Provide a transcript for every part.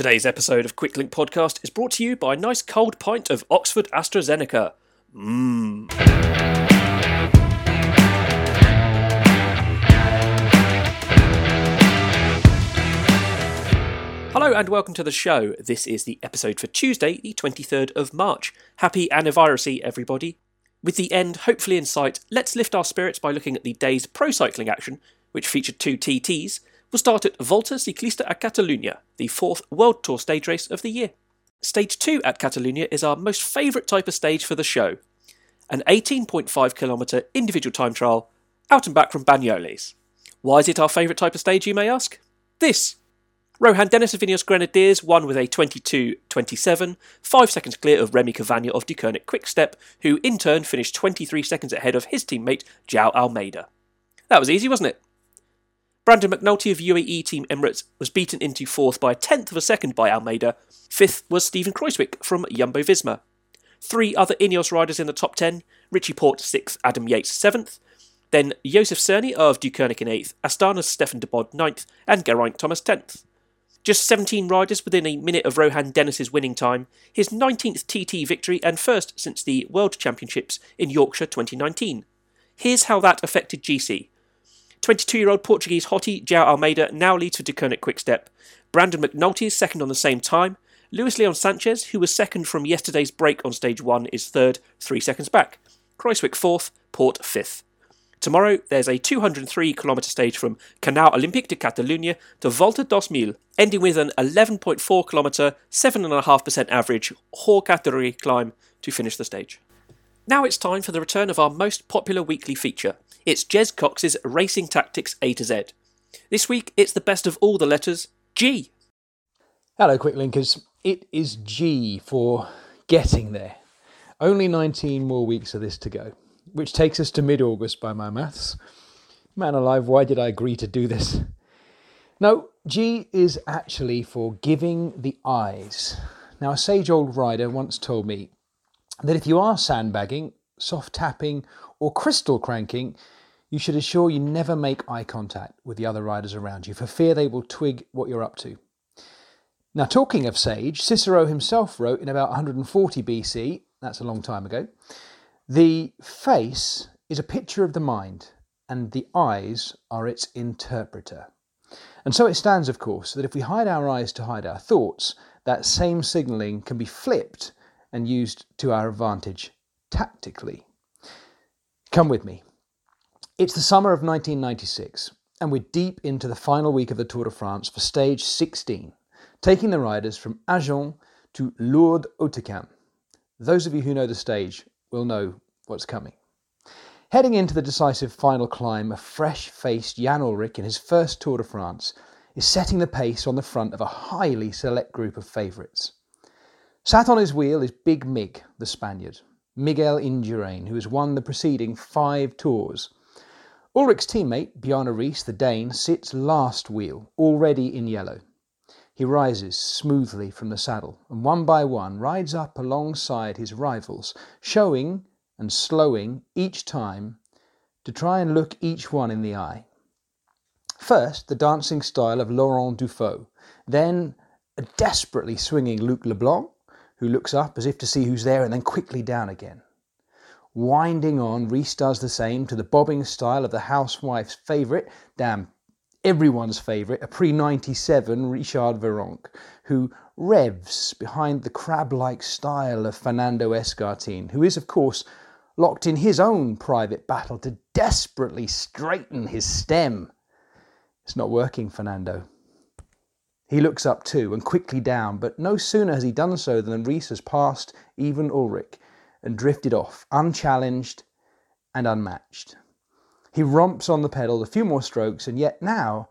Today's episode of Quicklink Podcast is brought to you by a nice cold pint of Oxford AstraZeneca. Mmm. Hello and welcome to the show. This is the episode for Tuesday, the 23rd of March. Happy anniversary, everybody. With the end hopefully in sight, let's lift our spirits by looking at the day's pro cycling action, which featured two TTs, will start at Volta Ciclista a Catalunya, the fourth World Tour stage race of the year. Stage 2 at Catalunya is our most favourite type of stage for the show an 18.5 kilometre individual time trial out and back from Banyoles. Why is it our favourite type of stage, you may ask? This. Rohan Dennis of Ineos Grenadiers won with a 22-27, 5 seconds clear of Rémi Cavagna of Deceuninck Quickstep, who in turn finished 23 seconds ahead of his teammate Joao Almeida. That was easy, wasn't it? Brandon McNulty of UAE Team Emirates was beaten into fourth by a tenth of a second by Almeida. Fifth was Steven Kruijswijk from Jumbo Visma. Three other Ineos riders in the top ten Richie Porte sixth, Adam Yates seventh. Then Josef Cerny of Deceuninck in eighth, Astana's Stefan de Bod ninth, and Geraint Thomas tenth. Just 17 riders within a minute of Rohan Dennis's winning time, his 19th TT victory and first since the World Championships in Yorkshire 2019. Here's how that affected GC. 22 year old Portuguese hottie Joao Almeida now leads for Deceuninck Quickstep. Brandon McNulty is second on the same time. Luis Leon Sanchez, who was second from yesterday's break on stage one, is third, three seconds back. Kruijswijk fourth, Porte fifth. Tomorrow, there's a 203 kilometre stage from Canal Olympique de Catalunya to Vallter dos Mil, ending with an 11.4 kilometre, 7.5% average hors category climb to finish the stage. Now it's time for the return of our most popular weekly feature. It's Jez Cox's Racing Tactics A to Z. This week, it's the best of all the letters G. Hello, Quick Linkers. It is G for getting there. Only 19 more weeks of this to go, which takes us to mid August by my maths. Man alive, why did I agree to do this? No, G is actually for giving the eyes. Now, a sage old rider once told me that if you are sandbagging, soft tapping, or crystal cranking, you should ensure you never make eye contact with the other riders around you for fear they will twig what you're up to. Now, talking of sage, Cicero himself wrote in about 140 BC, that's a long time ago, the face is a picture of the mind, and the eyes are its interpreter. And so it stands, of course, that if we hide our eyes to hide our thoughts, that same signalling can be flipped and used to our advantage tactically. Come with me. It's the summer of 1996, and we're deep into the final week of the Tour de France for stage 16, taking the riders from Agen to Lourdes Hautacam. Those of you who know the stage will know what's coming. Heading into the decisive final climb, a fresh faced Jan Ullrich in his first Tour de France is setting the pace on the front of a highly select group of favourites. Sat on his wheel is Big Mig, the Spaniard, Miguel Indurain, who has won the preceding five tours. Ullrich's teammate, Bjarne Riis, the Dane, sits last wheel, already in yellow. He rises smoothly from the saddle and one by one rides up alongside his rivals, showing and slowing each time to try and look each one in the eye. First, the dancing style of Laurent Dufaux, then a desperately swinging Luc Leblanc, who looks up as if to see who's there and then quickly down again. Winding on, Riis does the same to the bobbing style of the housewife's favourite, damn, everyone's favourite, a pre 97 Richard Virenque, who revs behind the crab like style of Fernando Escartin, who is, of course, locked in his own private battle to desperately straighten his stem. It's not working, Fernando. He looks up too and quickly down, but no sooner has he done so than Riis has passed even Ullrich and drifted off, unchallenged and unmatched. He romps on the pedal a few more strokes, and yet now,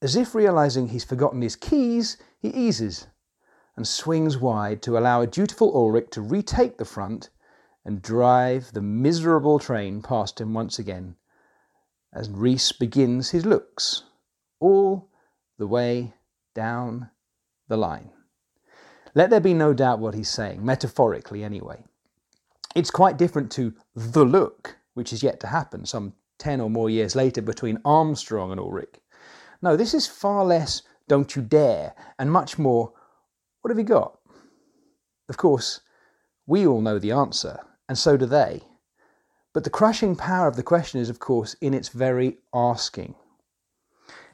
as if realizing he's forgotten his keys, he eases and swings wide to allow a dutiful Ullrich to retake the front and drive the miserable train past him once again as Riis begins his looks all the way down the line. Let there be no doubt what he's saying, metaphorically anyway. It's quite different to the look, which is yet to happen some 10 or more years later between Armstrong and Ullrich. No, this is far less don't you dare and much more What have you got? Of course, we all know the answer, and so do they. But the crushing power of the question is, of course, in its very asking.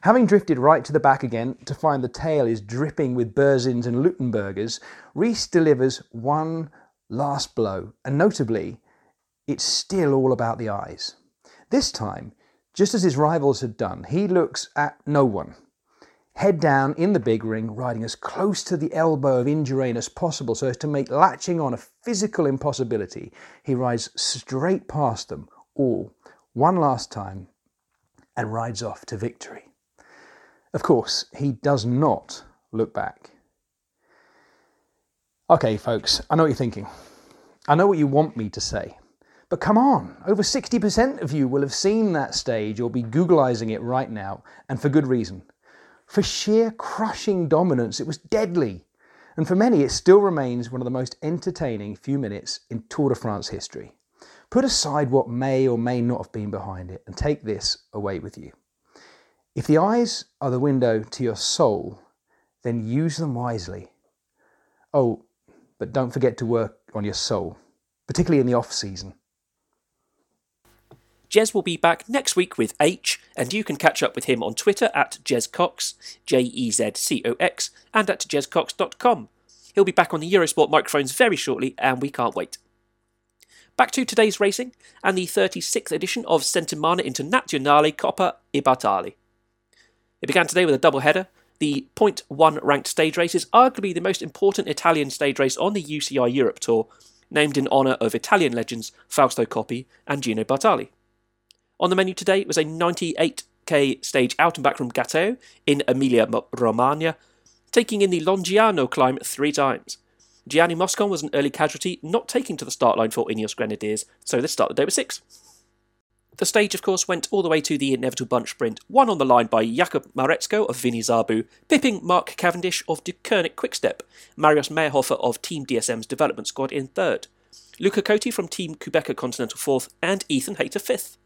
Having drifted right to the back again to find the tail is dripping with Berzins and Luttenbergers, Riis delivers one last blow, and notably, it's still all about the eyes. This time, just as his rivals had done, he looks at no one. Head down in the big ring, riding as close to the elbow of Indurain as possible so as to make latching on a physical impossibility. He rides straight past them all, one last time, and rides off to victory. Of course, he does not look back. Okay, folks, I know what you're thinking. I know what you want me to say. But come on, over 60% of you will have seen that stage or be Googleizing it right now, and for good reason. For sheer crushing dominance, it was deadly. And for many, it still remains one of the most entertaining few minutes in Tour de France history. Put aside what may or may not have been behind it and take this away with you. If the eyes are the window to your soul, then use them wisely. Oh, but don't forget to work on your soul, particularly in the off season. Jez will be back next week with H, and you can catch up with him on Twitter at JezCox, J E Z C O X, and at jezcox.com. He'll be back on the Eurosport microphones very shortly, and we can't wait. Back to today's racing and the 36th edition of Settimana Internazionale Coppa i Bartali. It began today with a double header. The point 1 ranked stage race is arguably the most important Italian stage race on the UCI Europe Tour, named in honour of Italian legends Fausto Coppi and Gino Bartali. On the menu today was a 98k stage out and back from Gatteo in Emilia Romagna, taking in the Longiano climb three times. Gianni Moscon was an early casualty, not taking to the start line for Ineos Grenadiers, so they started the day with six. The stage, of course, went all the way to the inevitable bunch sprint, won on the line by Jakub Mareczko of Vini Zabu, pipping Mark Cavendish of Deceuninck Quickstep, Marius Mayrhofer of Team DSM's development squad in third, Luca Coati from Team Qhubeka Continental fourth, and Ethan Hayter fifth.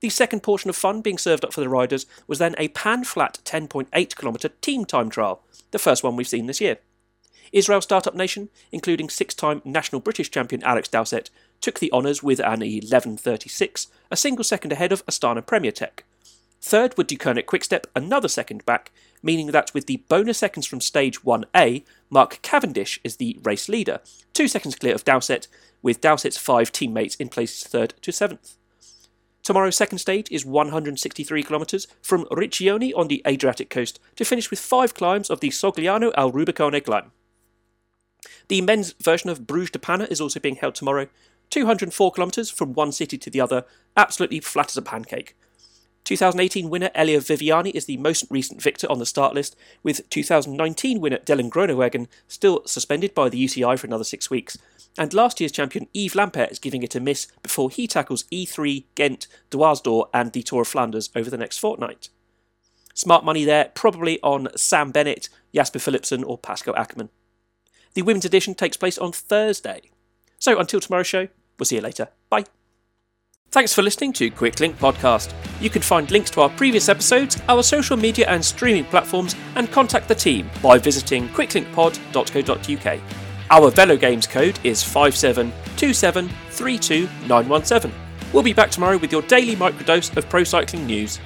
The second portion of fun being served up for the riders was then a pan flat 10.8 kilometre team time trial, the first one we've seen this year. Israel Startup Nation, including six time national British champion Alex Dowsett, took the honours with an 11.36, a single second ahead of Astana Premier Tech. Third were Deceuninck Quickstep, another second back, meaning that with the bonus seconds from stage 1A, Mark Cavendish is the race leader, two seconds clear of Dowsett, with Dowsett's five teammates in places third to seventh. Tomorrow's second stage is 163 kilometres from Riccione on the Adriatic coast to finish with five climbs of the Sogliano al Rubicone climb. The men's version of Bruges de Panne is also being held tomorrow, 204 kilometres from one city to the other, absolutely flat as a pancake. 2018 winner Elia Viviani is the most recent victor on the start list, with 2019 winner Dylan Groenewegen still suspended by the UCI for another six weeks, and last year's champion Yves Lampaert is giving it a miss before he tackles E3, Ghent, Dwars and the Tour of Flanders over the next fortnight. Smart money there, probably on Sam Bennett, Jasper Philipsen, or Pascal Ackermann. The women's edition takes place on Thursday. So until tomorrow's show, we'll see you later. Bye. Thanks for listening to Quicklink Podcast. You can find links to our previous episodes, our social media and streaming platforms, and contact the team by visiting quicklinkpod.co.uk. Our Velo Games code is 572732917. We'll be back tomorrow with your daily microdose of pro cycling news.